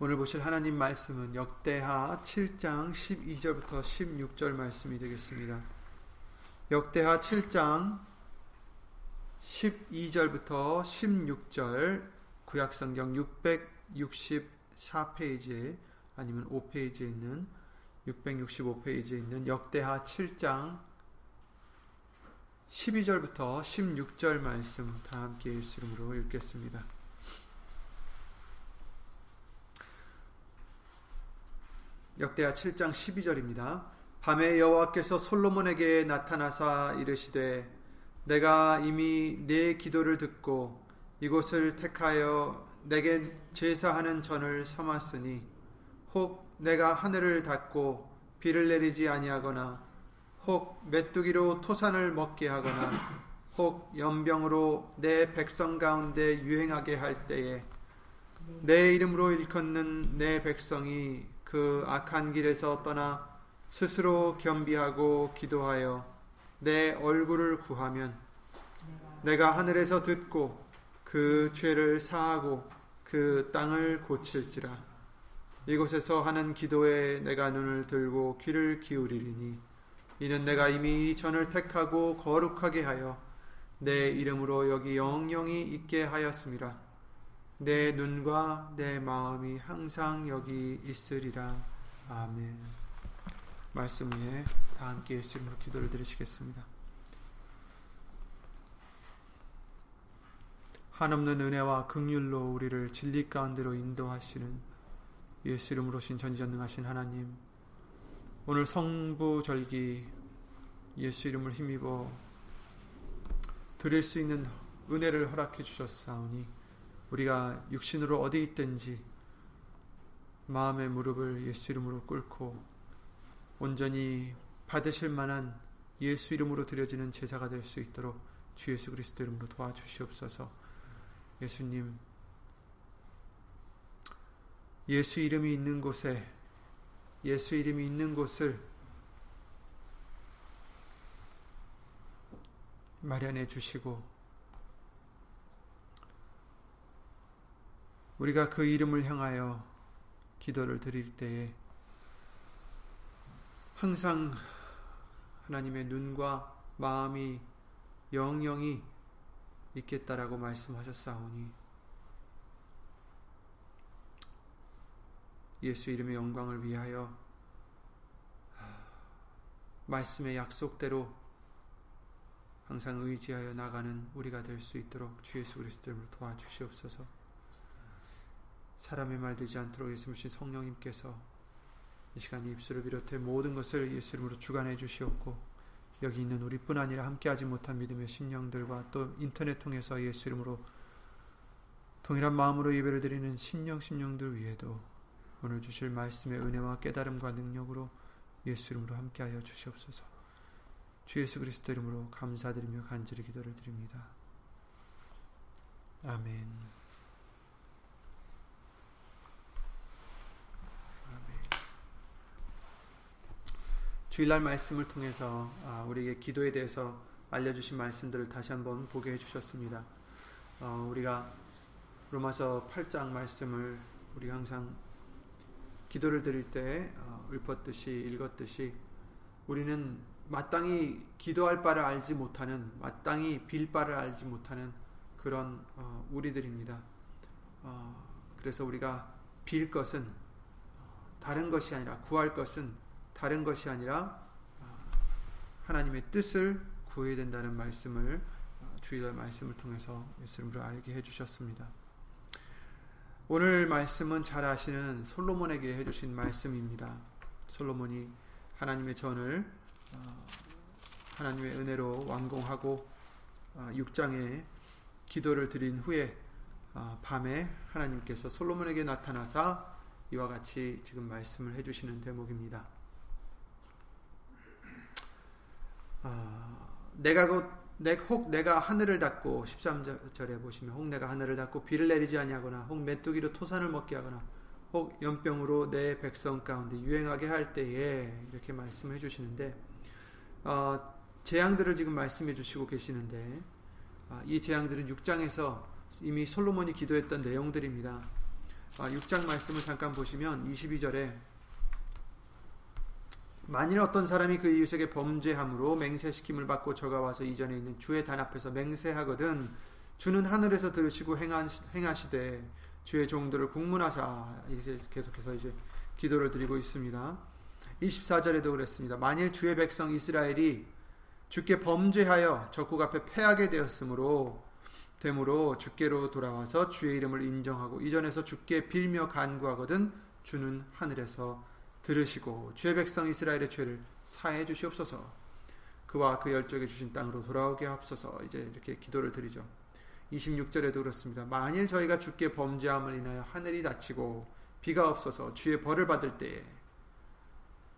오늘 보실 하나님 말씀은 역대하 7장 12절부터 16절 말씀이 되겠습니다. 역대하 7장 12절부터 16절 구약성경 664페이지에 아니면 5페이지에 있는 665페이지에 있는 역대하 7장 12절부터 16절 말씀 다 함께 일수름으로 읽겠습니다. 역대하 7장 12절입니다. 밤에 여호와께서 솔로몬에게 나타나사 이르시되 내가 이미 네 기도를 듣고 이곳을 택하여 내게 제사하는 전을 삼았으니 혹 내가 하늘을 닫고 비를 내리지 아니하거나 혹 메뚜기로 토산을 먹게 하거나 혹 연병으로 내 백성 가운데 유행하게 할 때에 내 이름으로 일컫는 내 백성이 그 악한 길에서 떠나 스스로 겸비하고 기도하여 내 얼굴을 구하면 내가 하늘에서 듣고 그 죄를 사하고 그 땅을 고칠지라 이곳에서 하는 기도에 내가 눈을 들고 귀를 기울이리니 이는 내가 이미 전을 택하고 거룩하게 하여 내 이름으로 여기 영영이 있게 하였습니다. 내 눈과 내 마음이 항상 여기 있으리라. 아멘. 말씀 위에 다 함께 예수님으로 기도를 드리시겠습니다. 한없는 은혜와 극률로 우리를 진리 가운데로 인도하시는 예수 이름으로 신 전지전능하신 하나님 오늘 성부절기 예수 이름을 힘입어 드릴 수 있는 은혜를 허락해 주셨사오니 우리가 육신으로 어디 있든지 마음의 무릎을 예수 이름으로 꿇고 온전히 받으실 만한 예수 이름으로 드려지는 제사가 될 수 있도록 주 예수 그리스도 이름으로 도와주시옵소서. 예수님, 예수 이름이 있는 곳에 예수 이름이 있는 곳을 마련해 주시고 우리가 그 이름을 향하여 기도를 드릴 때에 항상 하나님의 눈과 마음이 영영이 있겠다라고 말씀하셨사오니 예수 이름의 영광을 위하여 말씀의 약속대로 항상 의지하여 나가는 우리가 될 수 있도록 주 예수 그리스도를 도와주시옵소서. 사람의 말 되지 않도록 예수님 성령님께서 이 시간 입술을 비롯해 모든 것을 예수 이름으로 주관해 주시옵고 여기 있는 우리뿐 아니라 함께하지 못한 믿음의 심령들과 또 인터넷 통해서 예수 이름으로 동일한 마음으로 예배를 드리는 심령 심령들 위에도 오늘 주실 말씀의 은혜와 깨달음과 능력으로 예수 이름으로 함께하여 주시옵소서. 주 예수 그리스도 이름으로 감사드리며 간절히 기도를 드립니다. 아멘. 주일날 말씀을 통해서 아, 우리에게 기도에 대해서 알려주신 말씀들을 다시 한번 보게 해주셨습니다. 어, 우리가 로마서 8장 말씀을 우리 항상 기도를 드릴 때 어, 읊었듯이 읽었듯이 우리는 마땅히 기도할 바를 알지 못하는 마땅히 빌 바를 알지 못하는 그런 어, 우리들입니다. 그래서 우리가 빌 것은 다른 것이 아니라 구할 것은 다른 것이 아니라 어, 하나님의 뜻을 구해야 된다는 말씀을 어, 주일날 말씀을 통해서 예수님으로 알게 해주셨습니다. 오늘 말씀은 잘 아시는 솔로몬에게 해주신 말씀입니다. 솔로몬이 하나님의 전을 어, 하나님의 은혜로 완공하고 6장에 기도를 드린 후에 밤에 하나님께서 솔로몬에게 나타나사 이와 같이 지금 말씀을 해주시는 대목입니다. 아, 내가 곧혹 내가 하늘을 닫고 13절에 보시면 혹 내가 하늘을 닫고 비를 내리지 아니하거나 혹 메뚜기로 토산을 먹게 하거나 혹 연병으로 내 백성 가운데 유행하게 할 때에 이렇게 말씀해 주시는데 어, 재앙들을 지금 말씀해 주시고 계시는데 어, 이 재앙들은 6장에서 이미 솔로몬이 기도했던 내용들입니다. 6장 말씀을 잠깐 보시면 22절에 만일 어떤 사람이 그 이웃에게 범죄함으로 맹세시킴을 받고 저가 와서 이전에 있는 주의 단 앞에서 맹세하거든 주는 하늘에서 들으시고 행하시되 주의 종들을 국문하사 이제 계속해서 이제 기도를 드리고 있습니다. 24절에도 그랬습니다. 만일 주의 백성 이스라엘이 주께 범죄하여 적국 앞에 패하게 되었으므로 되므로 주께로 돌아와서 주의 이름을 인정하고 이전에서 주께 빌며 간구하거든 주는 하늘에서 들으시고 주의 백성 이스라엘의 죄를 사해 주시옵소서. 그와 그 열적에 주신 땅으로 돌아오게 하옵소서. 이제 이렇게 기도를 드리죠. 26절에도 그렇습니다. 만일 저희가 주께 범죄함을 인하여 하늘이 닫히고 비가 없어서 주의 벌을 받을 때에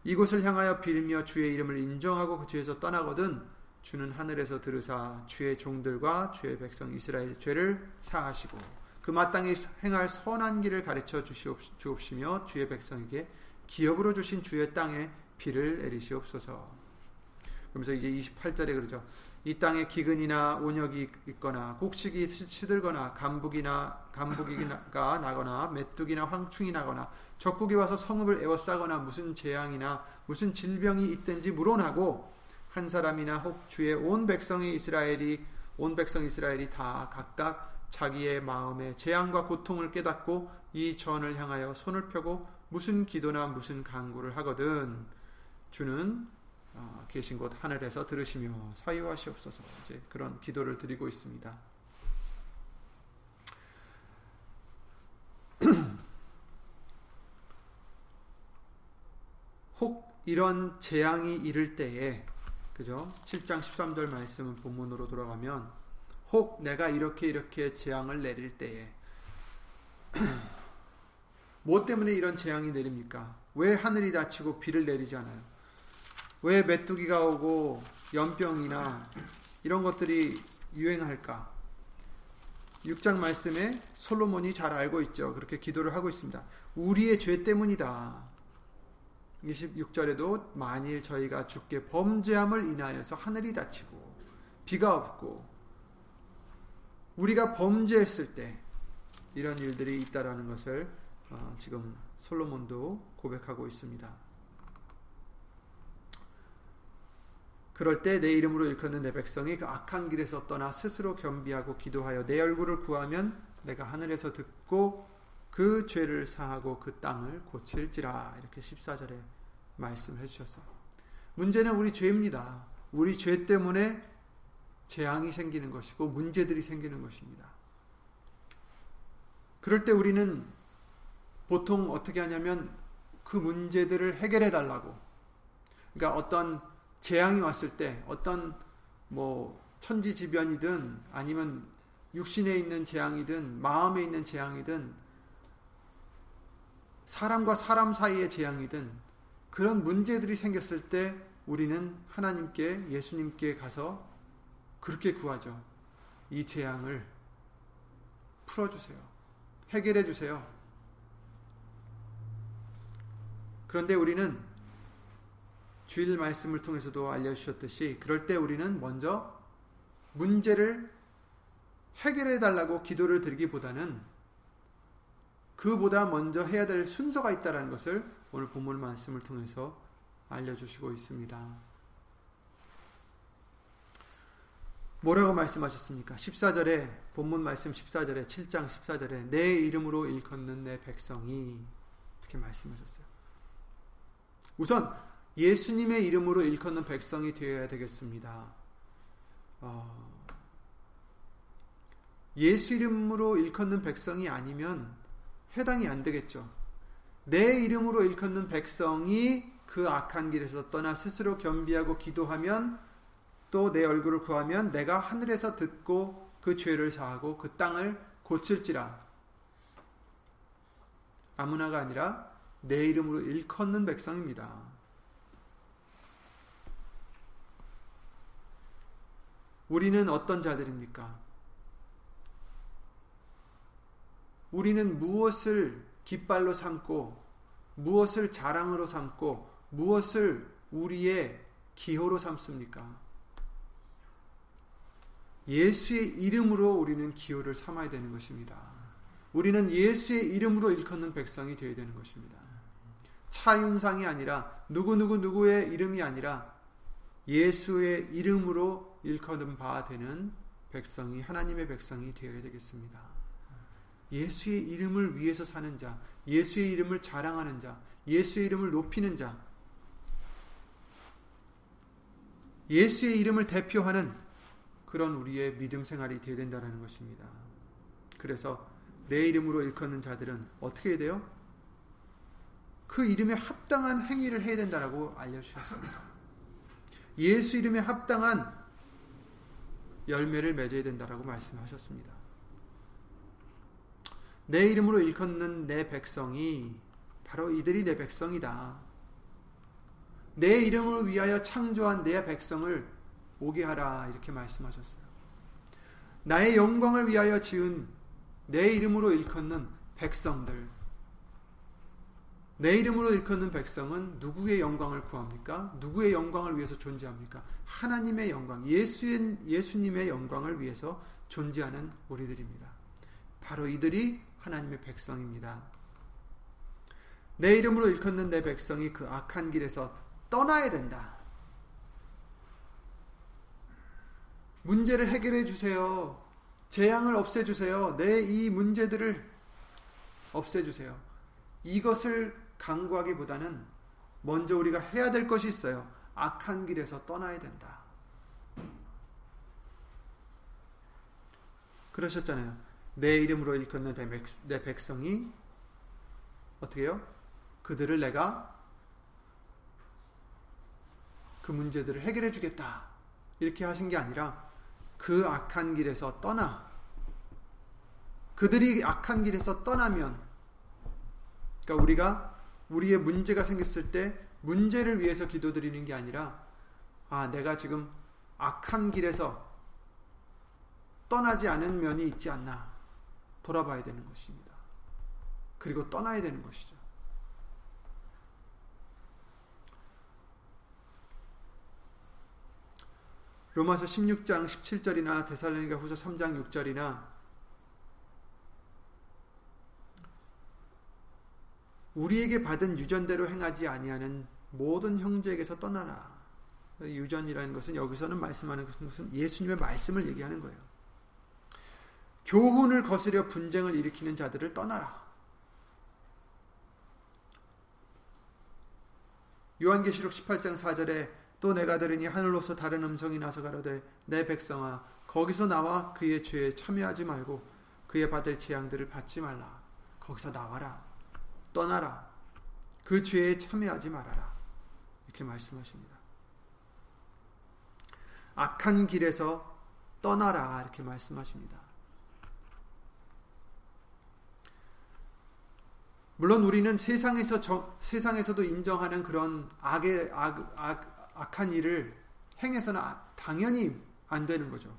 이곳을 향하여 빌며 주의 이름을 인정하고 그 죄에서 떠나거든 주는 하늘에서 들으사 주의 종들과 주의 백성 이스라엘 죄를 사하시고 그 마땅히 행할 선한 길을 가르쳐 주옵시며 주의 백성에게 기업으로 주신 주의 땅에 비를 내리시옵소서. 그러면서 이제 28절에 그러죠. 이 땅에 기근이나 온역이 있거나 곡식이 시들거나 감북이나 감북이가 나거나 메뚜기나 황충이 나거나 적국이 와서 성읍을 에워싸거나 무슨 재앙이나 무슨 질병이 있든지 물어나고 한 사람이나 혹 주의 온 백성이 이스라엘이 온 백성 이스라엘이 다 각각 자기의 마음의 재앙과 고통을 깨닫고 이 전을 향하여 손을 펴고 무슨 기도나 무슨 간구를 하거든 주는 어, 계신 곳 하늘에서 들으시며 사유하시옵소서 이제 그런 기도를 드리고 있습니다. 혹 이런 재앙이 이를 때에 그죠? 7장 13절 말씀은 본문으로 돌아가면 혹 내가 이렇게 이렇게 재앙을 내릴 때에 뭐 때문에 이런 재앙이 내립니까? 왜 하늘이 닫히고 비를 내리지 않아요? 왜 메뚜기가 오고 연병이나 이런 것들이 유행할까? 6장 말씀에 솔로몬이 잘 알고 있죠. 그렇게 기도를 하고 있습니다. 우리의 죄 때문이다. 26절에도 만일 저희가 주께 범죄함을 인하여서 하늘이 닫히고 비가 없고 우리가 범죄했을 때 이런 일들이 있다라는 것을 어, 지금 솔로몬도 고백하고 있습니다. 그럴 때 내 이름으로 일컫는 내 백성이 그 악한 길에서 떠나 스스로 겸비하고 기도하여 내 얼굴을 구하면 내가 하늘에서 듣고 그 죄를 사하고 그 땅을 고칠지라 이렇게 14절에 말씀해 주셨어요. 문제는 우리 죄입니다. 우리 죄 때문에 재앙이 생기는 것이고 문제들이 생기는 것입니다. 그럴 때 우리는 보통 어떻게 하냐면 그 문제들을 해결해 달라고. 그러니까 어떤 재앙이 왔을 때 어떤 뭐 천지지변이든 아니면 육신에 있는 재앙이든 마음에 있는 재앙이든 사람과 사람 사이의 재앙이든 그런 문제들이 생겼을 때 우리는 하나님께 예수님께 가서 그렇게 구하죠. 이 재앙을 풀어주세요. 해결해 주세요. 그런데 우리는 주일 말씀을 통해서도 알려주셨듯이 그럴 때 우리는 먼저 문제를 해결해 달라고 기도를 드리기보다는 그보다 먼저 해야 될 순서가 있다는 것을 오늘 본문 말씀을 통해서 알려주시고 있습니다. 뭐라고 말씀하셨습니까? 14절에 본문 말씀 14절에 7장 14절에 내 이름으로 일컫는 내 백성이 이렇게 말씀하셨어요. 우선 예수님의 이름으로 일컫는 백성이 되어야 되겠습니다. 어, 예수 이름으로 일컫는 백성이 아니면 해당이 안 되겠죠. 내 이름으로 일컫는 백성이 그 악한 길에서 떠나 스스로 겸비하고 기도하면 또 내 얼굴을 구하면 내가 하늘에서 듣고 그 죄를 사하고 그 땅을 고칠지라. 아무나가 아니라 내 이름으로 일컫는 백성입니다. 우리는 어떤 자들입니까? 우리는 무엇을 깃발로 삼고 무엇을 자랑으로 삼고 무엇을 우리의 기호로 삼습니까? 예수의 이름으로 우리는 기호를 삼아야 되는 것입니다. 우리는 예수의 이름으로 일컫는 백성이 되어야 되는 것입니다. 차윤상이 아니라 누구누구 누구의 이름이 아니라 예수의 이름으로 일컫는 바 되는 백성이 하나님의 백성이 되어야 되겠습니다. 예수의 이름을 위해서 사는 자, 예수의 이름을 자랑하는 자, 예수의 이름을 높이는 자, 예수의 이름을 대표하는 그런 우리의 믿음 생활이 되어야 된다는 것입니다. 그래서 내 이름으로 일컫는 자들은 어떻게 해야 돼요? 그 이름에 합당한 행위를 해야 된다라고 알려주셨습니다. 예수 이름에 합당한 열매를 맺어야 된다라고 말씀하셨습니다. 내 이름으로 일컫는 내 백성이 바로 이들이 내 백성이다. 내 이름을 위하여 창조한 내 백성을 오게 하라 이렇게 말씀하셨어요. 나의 영광을 위하여 지은 내 이름으로 일컫는 백성들 내 이름으로 일컫는 백성은 누구의 영광을 구합니까? 누구의 영광을 위해서 존재합니까? 하나님의 영광, 예수인, 예수님의 영광을 위해서 존재하는 우리들입니다. 바로 이들이 하나님의 백성입니다. 내 이름으로 일컫는 내 백성이 그 악한 길에서 떠나야 된다. 문제를 해결해 주세요. 재앙을 없애 주세요. 내 이 문제들을 없애 주세요. 이것을 강구하기보다는 먼저 우리가 해야 될 것이 있어요. 악한 길에서 떠나야 된다. 그러셨잖아요. 내 이름으로 일컫는 내 백성이 어떻게 해요? 그들을 내가 그 문제들을 해결해 주겠다. 이렇게 하신 게 아니라 그 악한 길에서 떠나 그들이 악한 길에서 떠나면 그러니까 우리가 우리의 문제가 생겼을 때 문제를 위해서 기도드리는 게 아니라 아, 내가 지금 악한 길에서 떠나지 않은 면이 있지 않나 돌아봐야 되는 것입니다. 그리고 떠나야 되는 것이죠. 로마서 16장 17절이나 데살로니가 후서 3장 6절이나 우리에게 받은 유전대로 행하지 아니하는 모든 형제에게서 떠나라. 유전이라는 것은 여기서는 말씀하는 것은 예수님의 말씀을 얘기하는 거예요. 교훈을 거스려 분쟁을 일으키는 자들을 떠나라. 요한계시록 18장 4절에 또 내가 들으니 하늘로서 다른 음성이 나서 가로되 내 백성아 거기서 나와 그의 죄에 참여하지 말고 그의 받을 재앙들을 받지 말라. 거기서 나와라. 떠나라. 그 죄에 참여하지 말아라. 이렇게 말씀하십니다. 악한 길에서 떠나라. 이렇게 말씀하십니다. 물론 우리는 세상에서 저, 세상에서도 인정하는 그런 악의 악, 악, 악한 일을 행해서는 아, 당연히 안 되는 거죠.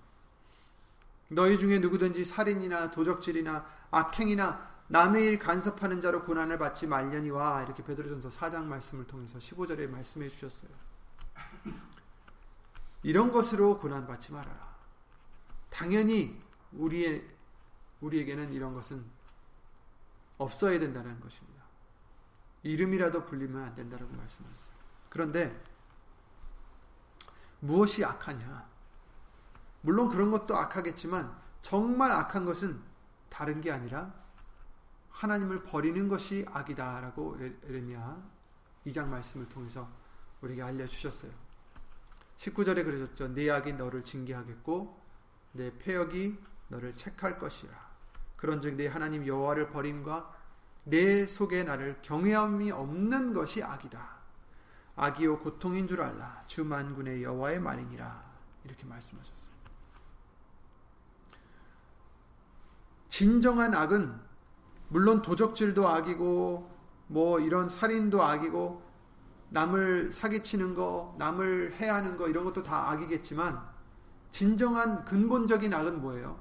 너희 중에 누구든지 살인이나 도적질이나 악행이나 남의 일 간섭하는 자로 고난을 받지 말려니와 이렇게 베드로전서 4장 말씀을 통해서 15절에 말씀해 주셨어요. 이런 것으로 고난 받지 말아라. 당연히 우리의 우리에게는 이런 것은 없어야 된다는 것입니다. 이름이라도 불리면 안 된다라고 말씀하셨어요. 그런데 무엇이 악하냐? 물론 그런 것도 악하겠지만 정말 악한 것은 다른 게 아니라 하나님을 버리는 것이 악이다라고 에레미야 2장 말씀을 통해서 우리에게 알려주셨어요. 19절에 그러셨죠. 네 악이 너를 징계하겠고 내 폐역이 너를 책할 것이라. 그런즉 네 하나님 여호와를 버림과 내 속에 나를 경외함이 없는 것이 악이다. 악이요 고통인 줄 알라. 주 만군의 여호와의 말이니라. 이렇게 말씀하셨어요. 진정한 악은 물론 도적질도 악이고 뭐 이런 살인도 악이고 남을 사기치는 거, 남을 해하는 거 이런 것도 다 악이겠지만 진정한 근본적인 악은 뭐예요?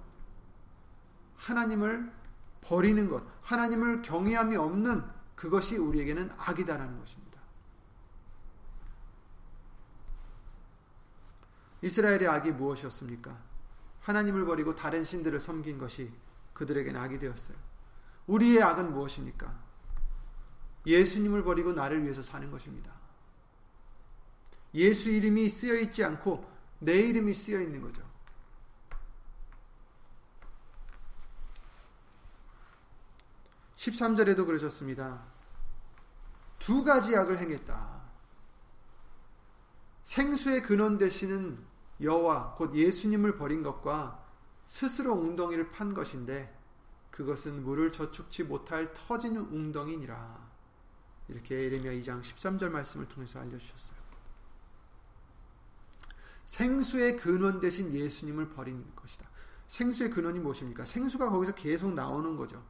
하나님을 버리는 것, 하나님을 경외함이 없는 그것이 우리에게는 악이다라는 것입니다. 이스라엘의 악이 무엇이었습니까? 하나님을 버리고 다른 신들을 섬긴 것이 그들에게는 악이 되었어요. 우리의 악은 무엇입니까? 예수님을 버리고 나를 위해서 사는 것입니다. 예수 이름이 쓰여 있지 않고 내 이름이 쓰여 있는 거죠. 13절에도 그러셨습니다. 두 가지 악을 행했다. 생수의 근원 되시는 여호와 곧 예수님을 버린 것과 스스로 웅덩이를 판 것인데 그것은 물을 저축치 못할 터지는 웅덩이니라. 이렇게 예레미야 2장 13절 말씀을 통해서 알려주셨어요. 생수의 근원 대신 예수님을 버린 것이다. 생수의 근원이 무엇입니까? 생수가 거기서 계속 나오는 거죠.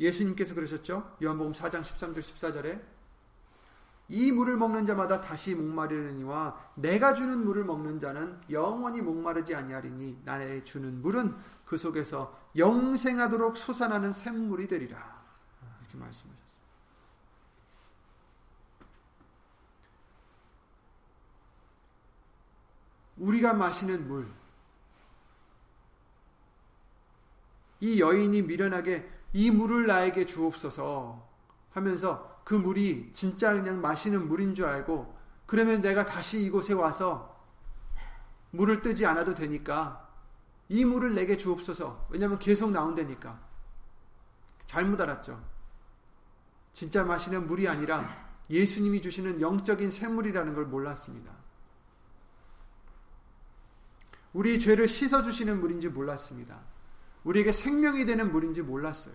예수님께서 그러셨죠? 요한복음 4장 13절 14절에 이 물을 먹는 자마다 다시 목마르느니와 내가 주는 물을 먹는 자는 영원히 목마르지 아니하리니 나에 주는 물은 그 속에서 영생하도록 솟아나는 샘물이 되리라. 이렇게 말씀하셨습니다. 우리가 마시는 물. 이 여인이 미련하게 이 물을 나에게 주옵소서 하면서 그 물이 진짜 그냥 마시는 물인 줄 알고 그러면 내가 다시 이곳에 와서 물을 뜨지 않아도 되니까 이 물을 내게 주옵소서. 왜냐하면 계속 나온다니까. 잘못 알았죠. 진짜 마시는 물이 아니라 예수님이 주시는 영적인 샘물이라는 걸 몰랐습니다. 우리 죄를 씻어 주시는 물인지 몰랐습니다. 우리에게 생명이 되는 물인지 몰랐어요.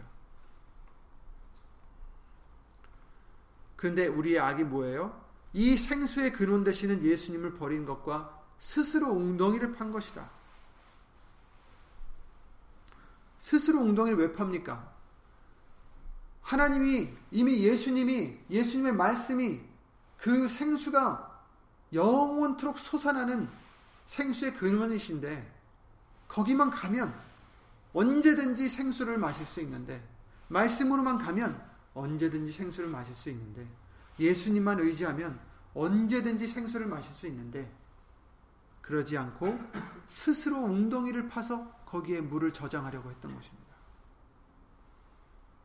그런데 우리의 악이 뭐예요? 이 생수의 근원 되시는 예수님을 버린 것과 스스로 웅덩이를 판 것이다. 스스로 웅덩이를 왜 팝니까? 하나님이 이미 예수님이 예수님의 말씀이 그 생수가 영원토록 솟아나는 생수의 근원이신데 거기만 가면 언제든지 생수를 마실 수 있는데 말씀으로만 가면 언제든지 생수를 마실 수 있는데 예수님만 의지하면 언제든지 생수를 마실 수 있는데 그러지 않고 스스로 웅덩이를 파서 거기에 물을 저장하려고 했던 것입니다.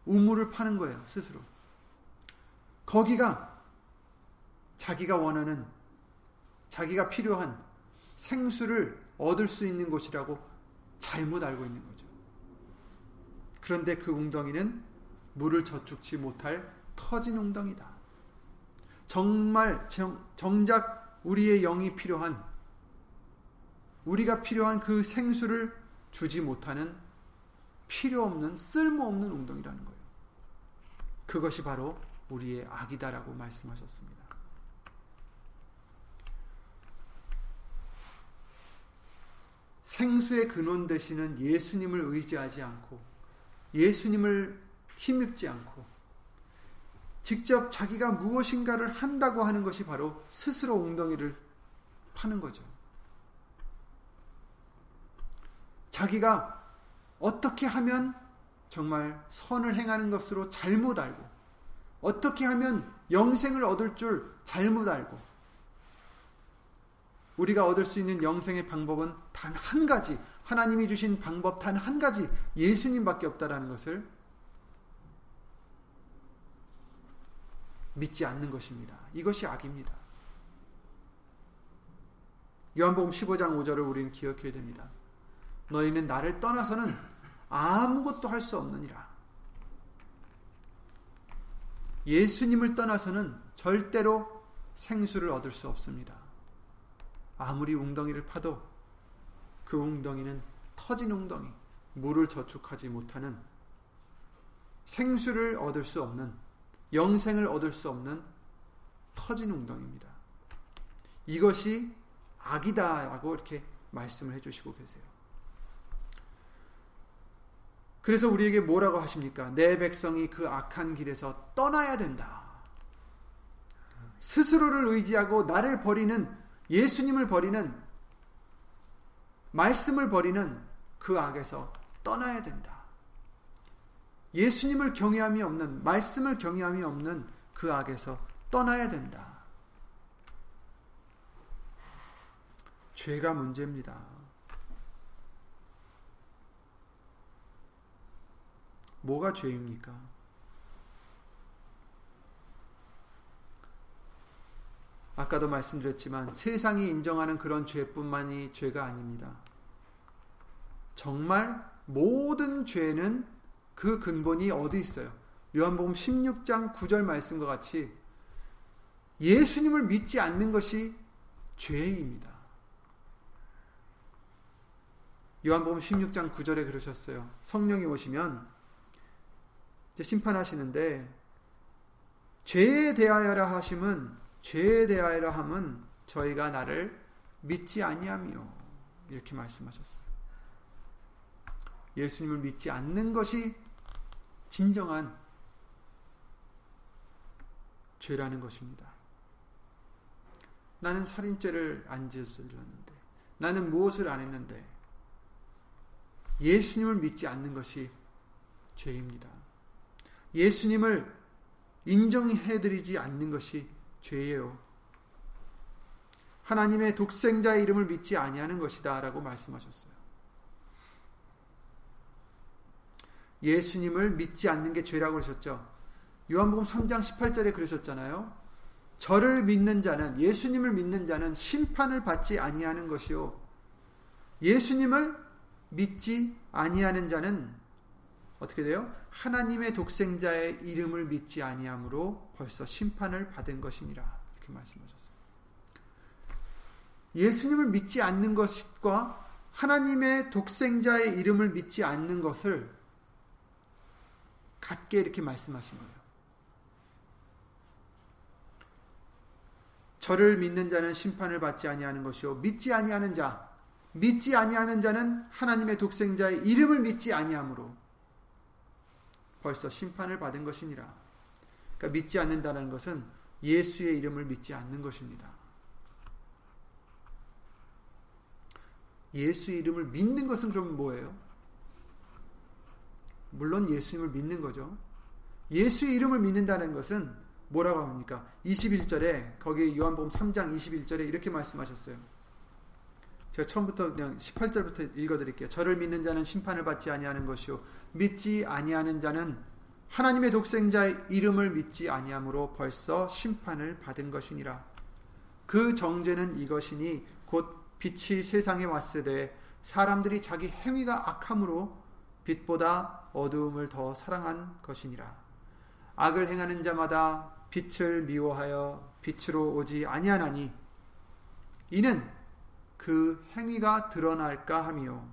우물을 파는 거예요, 스스로. 거기가 자기가 원하는, 자기가 필요한 생수를 얻을 수 있는 곳이라고 잘못 알고 있는 거죠. 그런데 그 웅덩이는 물을 저축치 못할 터진 웅덩이다. 정말 정, 정작 우리의 영이 필요한 우리가 필요한 그 생수를 주지 못하는 필요 없는 쓸모없는 웅덩이라는 거예요. 그것이 바로 우리의 악이다라고 말씀하셨습니다. 생수의 근원 되시는 예수님을 의지하지 않고 예수님을 힘입지 않고 직접 자기가 무엇인가를 한다고 하는 것이 바로 스스로 웅덩이를 파는 거죠. 자기가 어떻게 하면 정말 선을 행하는 것으로 잘못 알고 어떻게 하면 영생을 얻을 줄 잘못 알고 우리가 얻을 수 있는 영생의 방법은 단 한 가지, 하나님이 주신 방법 단 한 가지, 예수님밖에 없다라는 것을 믿지 않는 것입니다. 이것이 악입니다. 요한복음 15장 5절을 우리는 기억해야 됩니다. 너희는 나를 떠나서는 아무것도 할 수 없느니라. 예수님을 떠나서는 절대로 생수를 얻을 수 없습니다. 아무리 웅덩이를 파도 그 웅덩이는 터진 웅덩이, 물을 저축하지 못하는 생수를 얻을 수 없는 영생을 얻을 수 없는 터진 웅덩이입니다. 이것이 악이다라고 이렇게 말씀을 해주시고 계세요. 그래서 우리에게 뭐라고 하십니까? 내 백성이 그 악한 길에서 떠나야 된다. 스스로를 의지하고 나를 버리는 예수님을 버리는 말씀을 버리는 그 악에서 떠나야 된다. 예수님을 경외함이 없는 말씀을 경외함이 없는 그 악에서 떠나야 된다. 죄가 문제입니다. 뭐가 죄입니까? 아까도 말씀드렸지만 세상이 인정하는 그런 죄뿐만이 죄가 아닙니다. 정말 모든 죄는 그 근본이 어디 있어요? 요한복음 16장 9절 말씀과 같이 예수님을 믿지 않는 것이 죄입니다. 요한복음 16장 9절에 그러셨어요. 성령이 오시면 심판하시는데 죄에 대하여라 하심은 죄에 대하여라 함은 저희가 나를 믿지 아니하며 이렇게 말씀하셨어요. 예수님을 믿지 않는 것이 진정한 죄라는 것입니다. 나는 살인죄를 안 지었었는데, 나는 무엇을 안 했는데, 예수님을 믿지 않는 것이 죄입니다. 예수님을 인정해드리지 않는 것이 죄예요. 하나님의 독생자의 이름을 믿지 아니하는 것이다 라고 말씀하셨어요. 예수님을 믿지 않는 게 죄라고 그러셨죠. 요한복음 3장 18절에 그러셨잖아요. 저를 믿는 자는 예수님을 믿는 자는 심판을 받지 아니하는 것이요. 예수님을 믿지 아니하는 자는 어떻게 돼요? 하나님의 독생자의 이름을 믿지 아니함으로 벌써 심판을 받은 것이니라. 이렇게 말씀하셨어요. 예수님을 믿지 않는 것과 하나님의 독생자의 이름을 믿지 않는 것을 같게 이렇게 말씀하신 거예요. 저를 믿는 자는 심판을 받지 아니하는 것이요 믿지 아니하는 자 믿지 아니하는 자는 하나님의 독생자의 이름을 믿지 아니하므로 벌써 심판을 받은 것이니라. 그러니까 믿지 않는다는 것은 예수의 이름을 믿지 않는 것입니다. 예수의 이름을 믿는 것은 그럼 뭐예요? 물론 예수님을 믿는 거죠. 예수의 이름을 믿는다는 것은 뭐라고 합니까? 21절에 거기 요한복음 3장 21절에 이렇게 말씀하셨어요. 제가 처음부터 그냥 18절부터 읽어 드릴게요. 저를 믿는 자는 심판을 받지 아니하는 것이요 믿지 아니하는 자는 하나님의 독생자의 이름을 믿지 아니함으로 벌써 심판을 받은 것이니라. 그 정죄는 이것이니 곧 빛이 세상에 왔으되 사람들이 자기 행위가 악함으로 빛보다 어두움을 더 사랑한 것이니라. 악을 행하는 자마다 빛을 미워하여 빛으로 오지 아니하나니 이는 그 행위가 드러날까 하며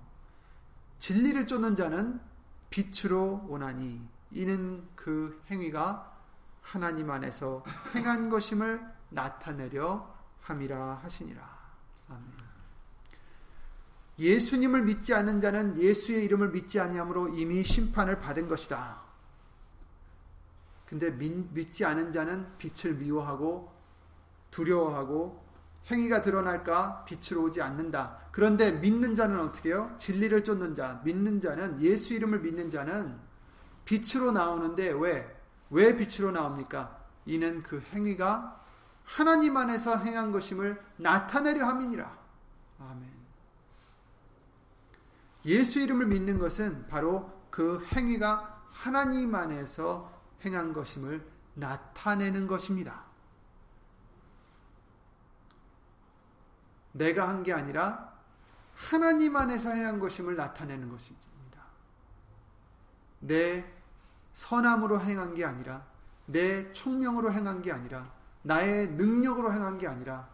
진리를 쫓는 자는 빛으로 오나니 이는 그 행위가 하나님 안에서 행한 것임을 나타내려 함이라 하시니라. 아멘. 예수님을 믿지 않는 자는 예수의 이름을 믿지 아니함으로 이미 심판을 받은 것이다. 근데 믿, 지 않은 자는 빛을 미워하고 두려워하고 행위가 드러날까 빛으로 오지 않는다. 그런데 믿는 자는 어떻게 해요? 진리를 쫓는 자, 믿는 자는 예수 이름을 믿는 자는 빛으로 나오는데 왜? 왜 빛으로 나옵니까? 이는 그 행위가 하나님 안에서 행한 것임을 나타내려 함이니라. 아멘. 예수 이름을 믿는 것은 바로 그 행위가 하나님 안에서 행한 것임을 나타내는 것입니다. 내가 한 게 아니라 하나님 안에서 행한 것임을 나타내는 것입니다. 내 선함으로 행한 게 아니라 내 총명으로 행한 게 아니라 나의 능력으로 행한 게 아니라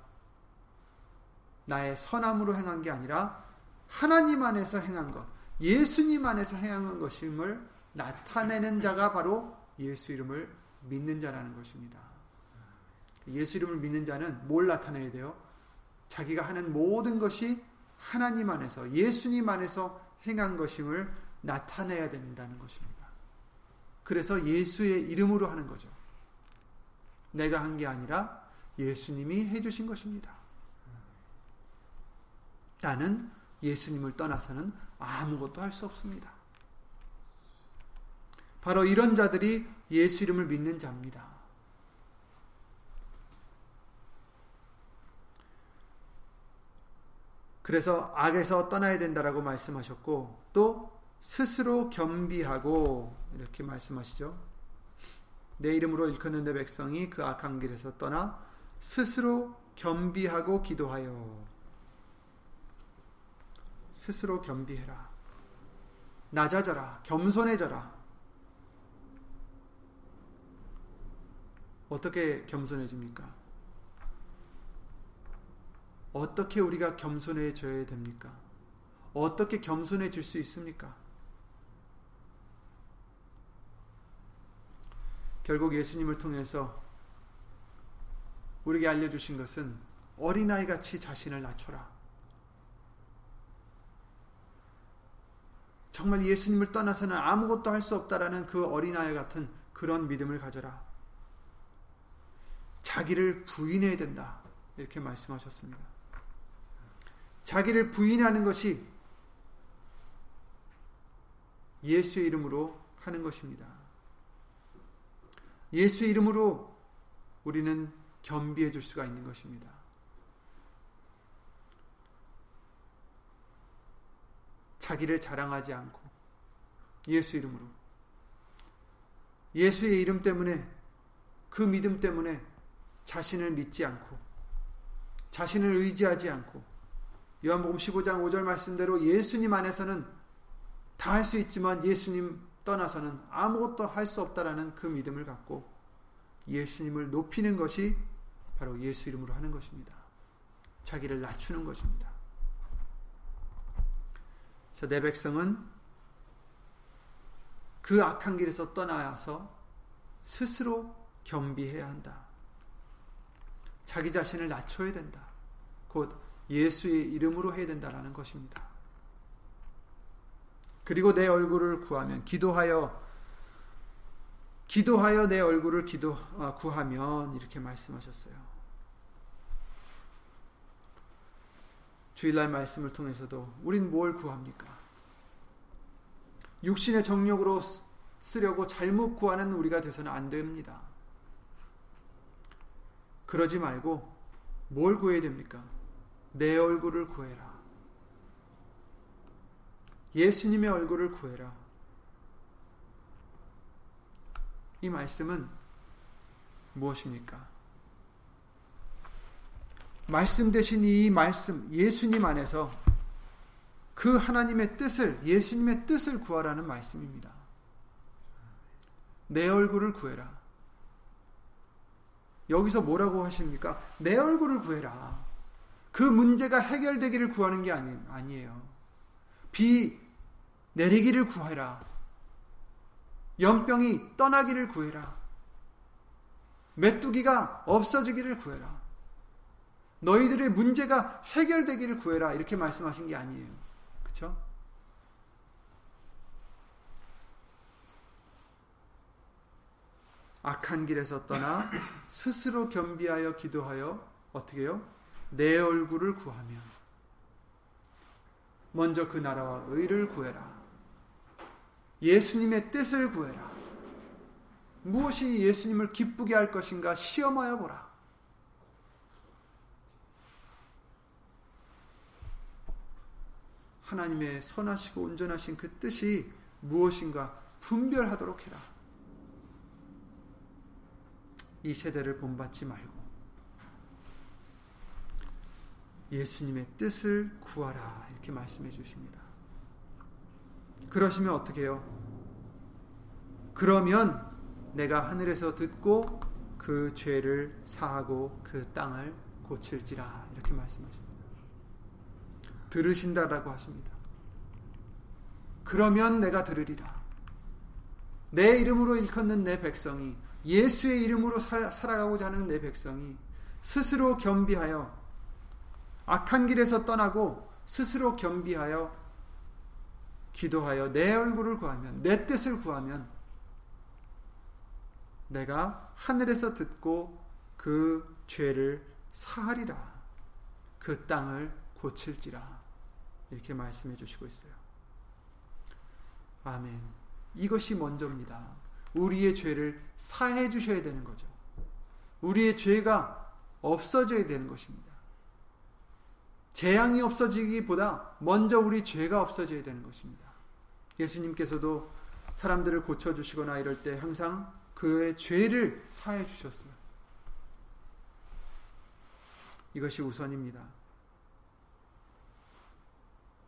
나의 선함으로 행한 게 아니라 하나님 안에서 행한 것, 예수님 안에서 행한 것임을 나타내는 자가 바로 예수 이름을 믿는 자라는 것입니다. 예수 이름을 믿는 자는 뭘 나타내야 돼요? 자기가 하는 모든 것이 하나님 안에서, 예수님 안에서 행한 것임을 나타내야 된다는 것입니다. 그래서 예수의 이름으로 하는 거죠. 내가 한 게 아니라 예수님이 해주신 것입니다. 나는 예수님을 떠나서는 아무것도 할 수 없습니다. 바로 이런 자들이 예수 이름을 믿는 자입니다. 그래서 악에서 떠나야 된다라고 말씀하셨고 또 스스로 겸비하고 이렇게 말씀하시죠. 내 이름으로 일컫는 내 백성이 그 악한 길에서 떠나 스스로 겸비하고 기도하여 스스로 겸비해라. 낮아져라. 겸손해져라. 어떻게 겸손해집니까? 어떻게 우리가 겸손해져야 됩니까? 어떻게 겸손해질 수 있습니까? 결국 예수님을 통해서 우리에게 알려주신 것은 어린아이 같이 자신을 낮춰라. 정말 예수님을 떠나서는 아무것도 할 수 없다라는 그 어린아이 같은 그런 믿음을 가져라. 자기를 부인해야 된다. 이렇게 말씀하셨습니다. 자기를 부인하는 것이 예수의 이름으로 하는 것입니다. 예수의 이름으로 우리는 겸비해 줄 수가 있는 것입니다. 자기를 자랑하지 않고 예수 이름으로 예수의 이름 때문에 그 믿음 때문에 자신을 믿지 않고 자신을 의지하지 않고 요한복음 15장 5절 말씀대로 예수님 안에서는 다 할 수 있지만 예수님 떠나서는 아무것도 할 수 없다라는 그 믿음을 갖고 예수님을 높이는 것이 바로 예수 이름으로 하는 것입니다. 자기를 낮추는 것입니다. 그래서 내 백성은 그 악한 길에서 떠나서 스스로 겸비해야 한다. 자기 자신을 낮춰야 된다. 곧 예수의 이름으로 해야 된다라는 것입니다. 그리고 내 얼굴을 구하면 기도하여 기도하여 내 얼굴을 기도 아, 구하면 이렇게 말씀하셨어요. 주일날 말씀을 통해서도 우린 뭘 구합니까? 육신의 정력으로 쓰려고 잘못 구하는 우리가 돼서는 안 됩니다. 그러지 말고 뭘 구해야 됩니까? 내 얼굴을 구해라. 예수님의 얼굴을 구해라. 이 말씀은 무엇입니까? 말씀 대신 이 말씀, 예수님 안에서 그 하나님의 뜻을, 예수님의 뜻을 구하라는 말씀입니다. 내 얼굴을 구해라. 여기서 뭐라고 하십니까? 내 얼굴을 구해라. 그 문제가 해결되기를 구하는 게 아니, 아니에요. 비 내리기를 구해라. 연병이 떠나기를 구해라. 메뚜기가 없어지기를 구해라. 너희들의 문제가 해결되기를 구해라. 이렇게 말씀하신 게 아니에요. 그쵸? 악한 길에서 떠나 스스로 겸비하여 기도하여 어떻게 해요? 내 얼굴을 구하면 먼저 그 나라와 의를 구해라. 예수님의 뜻을 구해라. 무엇이 예수님을 기쁘게 할 것인가 시험하여 보라. 하나님의 선하시고 온전하신 그 뜻이 무엇인가 분별하도록 해라. 이 세대를 본받지 말고 예수님의 뜻을 구하라 이렇게 말씀해 주십니다. 그러시면 어떻게 해요? 그러면 내가 하늘에서 듣고 그 죄를 사하고 그 땅을 고칠지라 이렇게 말씀하십니다. 들으신다라고 하십니다. 그러면 내가 들으리라. 내 이름으로 일컫는 내 백성이 예수의 이름으로 살아가고자 하는 내 백성이 스스로 겸비하여 악한 길에서 떠나고 스스로 겸비하여 기도하여 내 얼굴을 구하면 내 뜻을 구하면 내가 하늘에서 듣고 그 죄를 사하리라 그 땅을 고칠지라 이렇게 말씀해 주시고 있어요. 아멘. 이것이 먼저입니다. 우리의 죄를 사해 주셔야 되는 거죠. 우리의 죄가 없어져야 되는 것입니다. 재앙이 없어지기보다 먼저 우리 죄가 없어져야 되는 것입니다. 예수님께서도 사람들을 고쳐주시거나 이럴 때 항상 그의 죄를 사해 주셨어요. 이것이 우선입니다.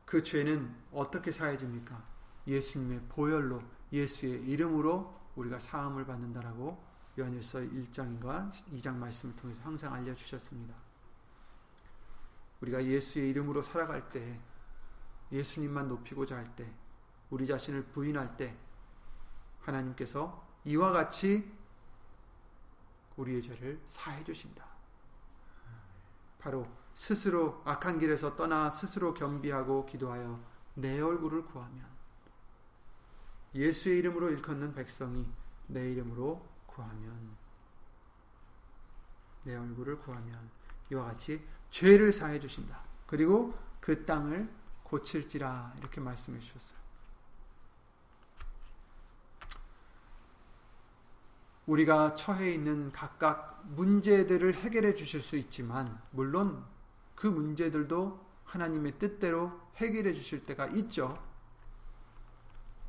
그 죄는 어떻게 사해집니까? 예수님의 보혈로 예수의 이름으로 우리가 사함을 받는다라고 요한일서 1장과 2장 말씀을 통해서 항상 알려 주셨습니다. 우리가 예수의 이름으로 살아갈 때 예수님만 높이고자 할 때 우리 자신을 부인할 때 하나님께서 이와 같이 우리의 죄를 사해 주신다. 바로 스스로 악한 길에서 떠나 스스로 겸비하고 기도하여 내 얼굴을 구하면 예수의 이름으로 일컫는 백성이 내 이름으로 구하면 내 얼굴을 구하면 이와 같이 죄를 사해 주신다. 그리고 그 땅을 고칠지라 이렇게 말씀해 주셨어요. 우리가 처해 있는 각각 문제들을 해결해 주실 수 있지만 물론 그 문제들도 하나님의 뜻대로 해결해 주실 때가 있죠.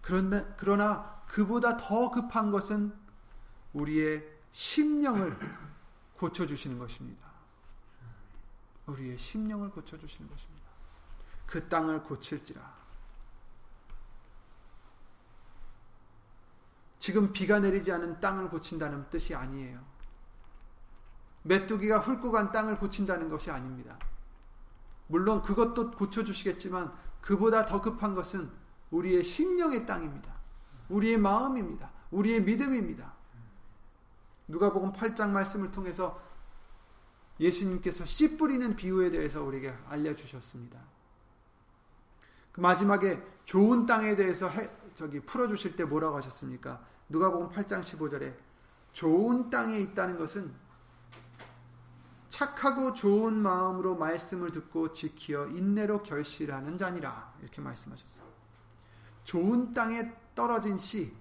그런데 그러나 그보다 더 급한 것은 우리의 심령을 고쳐 주시는 것입니다. 우리의 심령을 고쳐 주시는 것입니다. 그 땅을 고칠지라. 지금 비가 내리지 않은 땅을 고친다는 뜻이 아니에요. 메뚜기가 훑고 간 땅을 고친다는 것이 아닙니다. 물론 그것도 고쳐 주시겠지만 그보다 더 급한 것은 우리의 심령의 땅입니다. 우리의 마음입니다. 우리의 믿음입니다. 누가복음 8장 말씀을 통해서 예수님께서 씨 뿌리는 비유에 대해서 우리에게 알려주셨습니다. 그 마지막에 좋은 땅에 대해서 해, 저기 풀어주실 때 뭐라고 하셨습니까? 누가복음 8장 15절에 좋은 땅에 있다는 것은 착하고 좋은 마음으로 말씀을 듣고 지키어 인내로 결실하는 자니라 이렇게 말씀하셨어요. 좋은 땅에 떨어진 씨,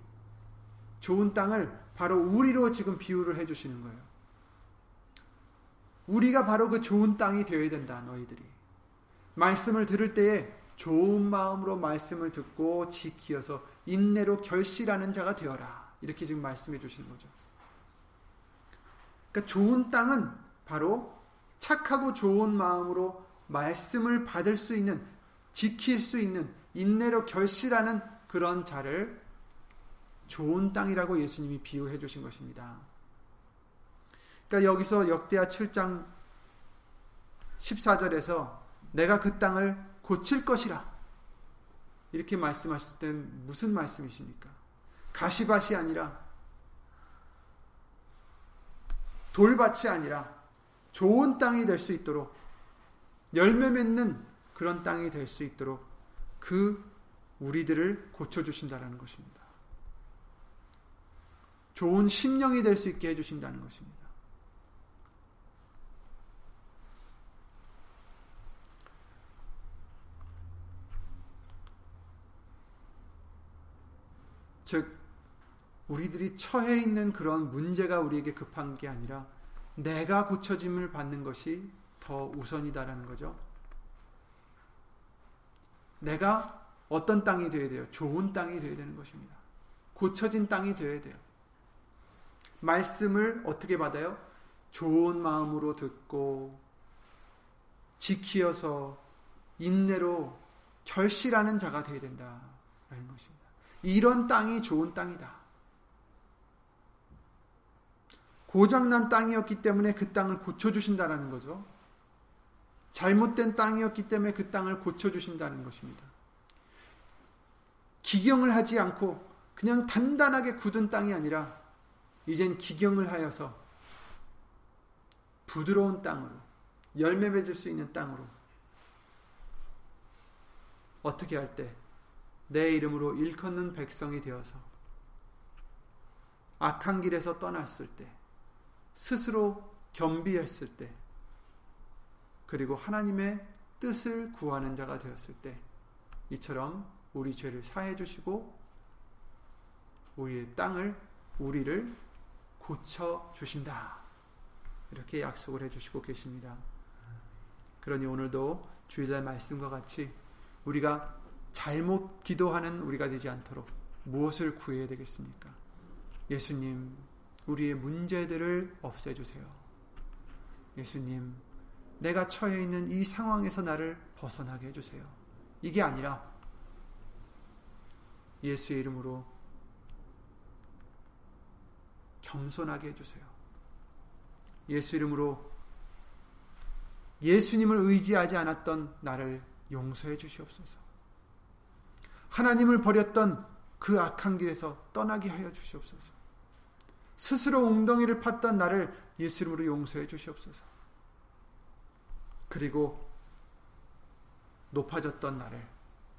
좋은 땅을 바로 우리로 지금 비유를 해주시는 거예요. 우리가 바로 그 좋은 땅이 되어야 된다, 너희들이. 말씀을 들을 때에 좋은 마음으로 말씀을 듣고 지키어서 인내로 결실하는 자가 되어라. 이렇게 지금 말씀해 주시는 거죠. 그러니까 좋은 땅은 바로 착하고 좋은 마음으로 말씀을 받을 수 있는, 지킬 수 있는, 인내로 결실하는 그런 자를 좋은 땅이라고 예수님이 비유해 주신 것입니다. 그러니까 여기서 역대하 7장 14절에서 내가 그 땅을 고칠 것이라 이렇게 말씀하실 때는 무슨 말씀이십니까? 가시밭이 아니라 돌밭이 아니라 좋은 땅이 될 수 있도록 열매 맺는 그런 땅이 될 수 있도록 그 우리들을 고쳐 주신다는 것입니다. 좋은 심령이 될 수 있게 해 주신다는 것입니다. 즉, 우리들이 처해 있는 그런 문제가 우리에게 급한 게 아니라 내가 고쳐짐을 받는 것이 더 우선이다라는 거죠. 내가 어떤 땅이 되어야 돼요? 좋은 땅이 되어야 되는 것입니다. 고쳐진 땅이 되어야 돼요. 말씀을 어떻게 받아요? 좋은 마음으로 듣고 지키어서 인내로 결실하는 자가 되어야 된다라는 것입니다. 이런 땅이 좋은 땅이다. 고장난 땅이었기 때문에 그 땅을 고쳐주신다라는 거죠. 잘못된 땅이었기 때문에 그 땅을 고쳐주신다는 것입니다. 기경을 하지 않고 그냥 단단하게 굳은 땅이 아니라 이젠 기경을 하여서 부드러운 땅으로 열매 맺을 수 있는 땅으로 어떻게 할 때 내 이름으로 일컫는 백성이 되어서 악한 길에서 떠났을 때, 스스로 겸비했을 때, 그리고 하나님의 뜻을 구하는 자가 되었을 때, 이처럼 우리 죄를 사해 주시고, 우리의 땅을, 우리를 고쳐 주신다. 이렇게 약속을 해 주시고 계십니다. 그러니 오늘도 주일날 말씀과 같이 우리가 잘못 기도하는 우리가 되지 않도록 무엇을 구해야 되겠습니까? 예수님, 우리의 문제들을 없애주세요. 예수님, 내가 처해 있는 이 상황에서 나를 벗어나게 해주세요. 이게 아니라 예수의 이름으로 겸손하게 해주세요. 예수 이름으로 예수님을 의지하지 않았던 나를 용서해 주시옵소서. 하나님을 버렸던 그 악한 길에서 떠나게 하여 주시옵소서. 스스로 웅덩이를 팠던 나를 예수 이름으로 용서해 주시옵소서. 그리고 높아졌던 나를,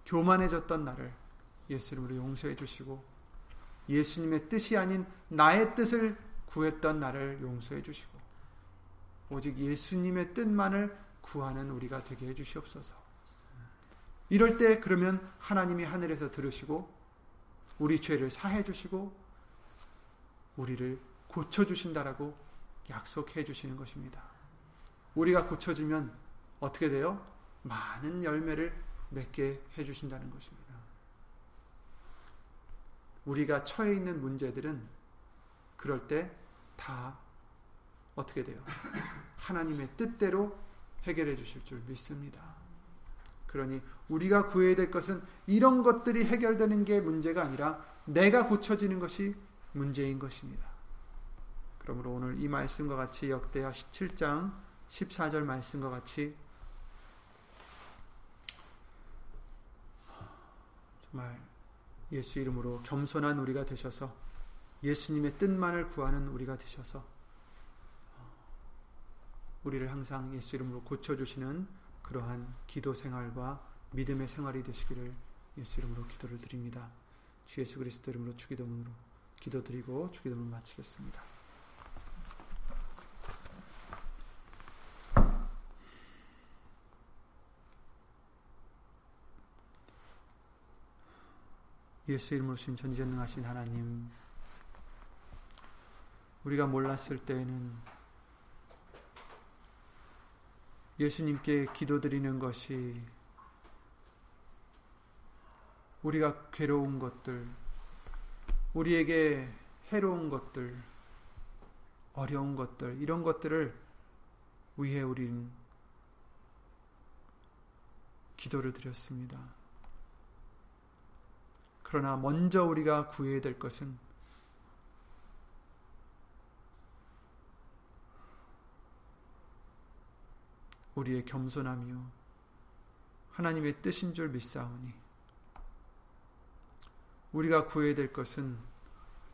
교만해졌던 나를 예수 이름으로 용서해 주시고 예수님의 뜻이 아닌 나의 뜻을 구했던 나를 용서해 주시고 오직 예수님의 뜻만을 구하는 우리가 되게 해 주시옵소서. 이럴 때 그러면 하나님이 하늘에서 들으시고 우리 죄를 사해 주시고 우리를 고쳐 주신다라고 약속해 주시는 것입니다. 우리가 고쳐지면 어떻게 돼요? 많은 열매를 맺게 해 주신다는 것입니다. 우리가 처해 있는 문제들은 그럴 때 다 어떻게 돼요? 하나님의 뜻대로 해결해 주실 줄 믿습니다. 그러니 우리가 구해야 될 것은 이런 것들이 해결되는 게 문제가 아니라 내가 고쳐지는 것이 문제인 것입니다. 그러므로 오늘 이 말씀과 같이 역대하 17장 14절 말씀과 같이 정말 예수 이름으로 겸손한 우리가 되셔서 예수님의 뜻만을 구하는 우리가 되셔서 우리를 항상 예수 이름으로 고쳐주시는 그러한 기도 생활과 믿음의 생활이 되시기를 예수 이름으로 기도를 드립니다. 주 예수 그리스도 이름으로 주기도문으로 기도드리고 주기도문 마치겠습니다. 예수 이름으로 신 전지전능하신 하나님 우리가 몰랐을 때에는 예수님께 기도드리는 것이 우리가 괴로운 것들 우리에게 해로운 것들 어려운 것들 이런 것들을 위해 우리는 기도를 드렸습니다. 그러나 먼저 우리가 구해야 될 것은 우리의 겸손함이요. 하나님의 뜻인 줄 믿사오니. 우리가 구해야 될 것은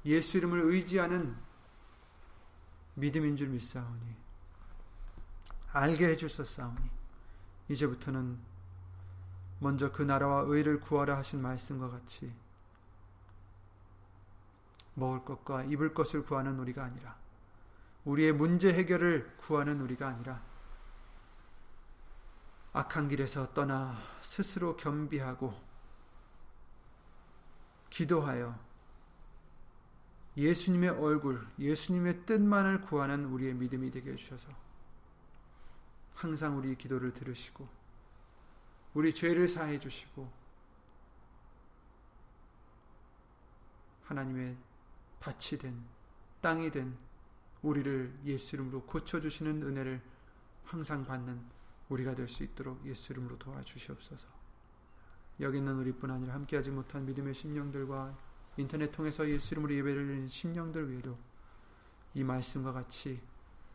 예수 이름을 의지하는 믿음인 줄 믿사오니. 알게 해주셨사오니. 이제부터는 먼저 그 나라와 의를 구하라 하신 말씀과 같이 먹을 것과 입을 것을 구하는 우리가 아니라 우리의 문제 해결을 구하는 우리가 아니라 악한 길에서 떠나 스스로 겸비하고 기도하여 예수님의 얼굴, 예수님의 뜻만을 구하는 우리의 믿음이 되게 해주셔서 항상 우리 기도를 들으시고 우리 죄를 사해 주시고 하나님의 밭이 된 땅이 된 우리를 예수 이름으로 고쳐 주시는 은혜를 항상 받는 우리가 될 수 있도록 예수 이름으로 도와주시옵소서. 여기 있는 우리뿐 아니라 함께하지 못한 믿음의 심령들과 인터넷 통해서 예수 이름으로 예배를 드리는 심령들 위에도 이 말씀과 같이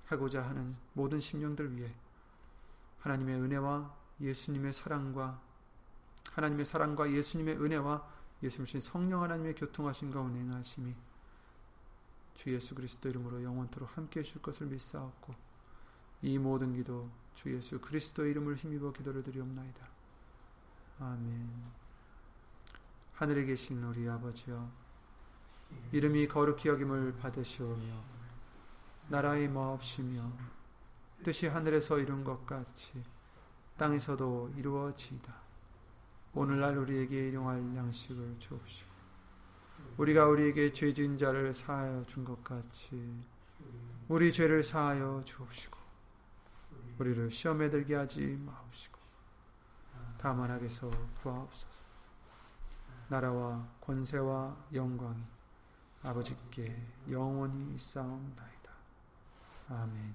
하고자 하는 모든 심령들 위해 하나님의 은혜와 예수님의 사랑과 하나님의 사랑과 예수님의 은혜와 예수님 성령 하나님의 교통하심과 운행하심이 주 예수 그리스도 이름으로 영원토록 함께 해줄 것을 믿사옵고 이 모든 기도 주 예수 그리스도 이름을 힘입어 기도를 드리옵나이다. 아멘. 하늘에 계신 우리 아버지여 이름이 거룩히 여김을 받으시오며 나라의 마옵시며 뜻이 하늘에서 이룬 것 같이 땅에서도 이루어지이다. 오늘날 우리에게 일용할 양식을 주옵시고 우리가 우리에게 죄 지은 자를 사하여 준 것 같이 우리 죄를 사하여 주옵시고 우리를 시험에 들게 하지 마옵시고 다만 하게서 구하옵소서 나라와 권세와 영광이 아버지께 영원히 있사옵나이다. 아멘.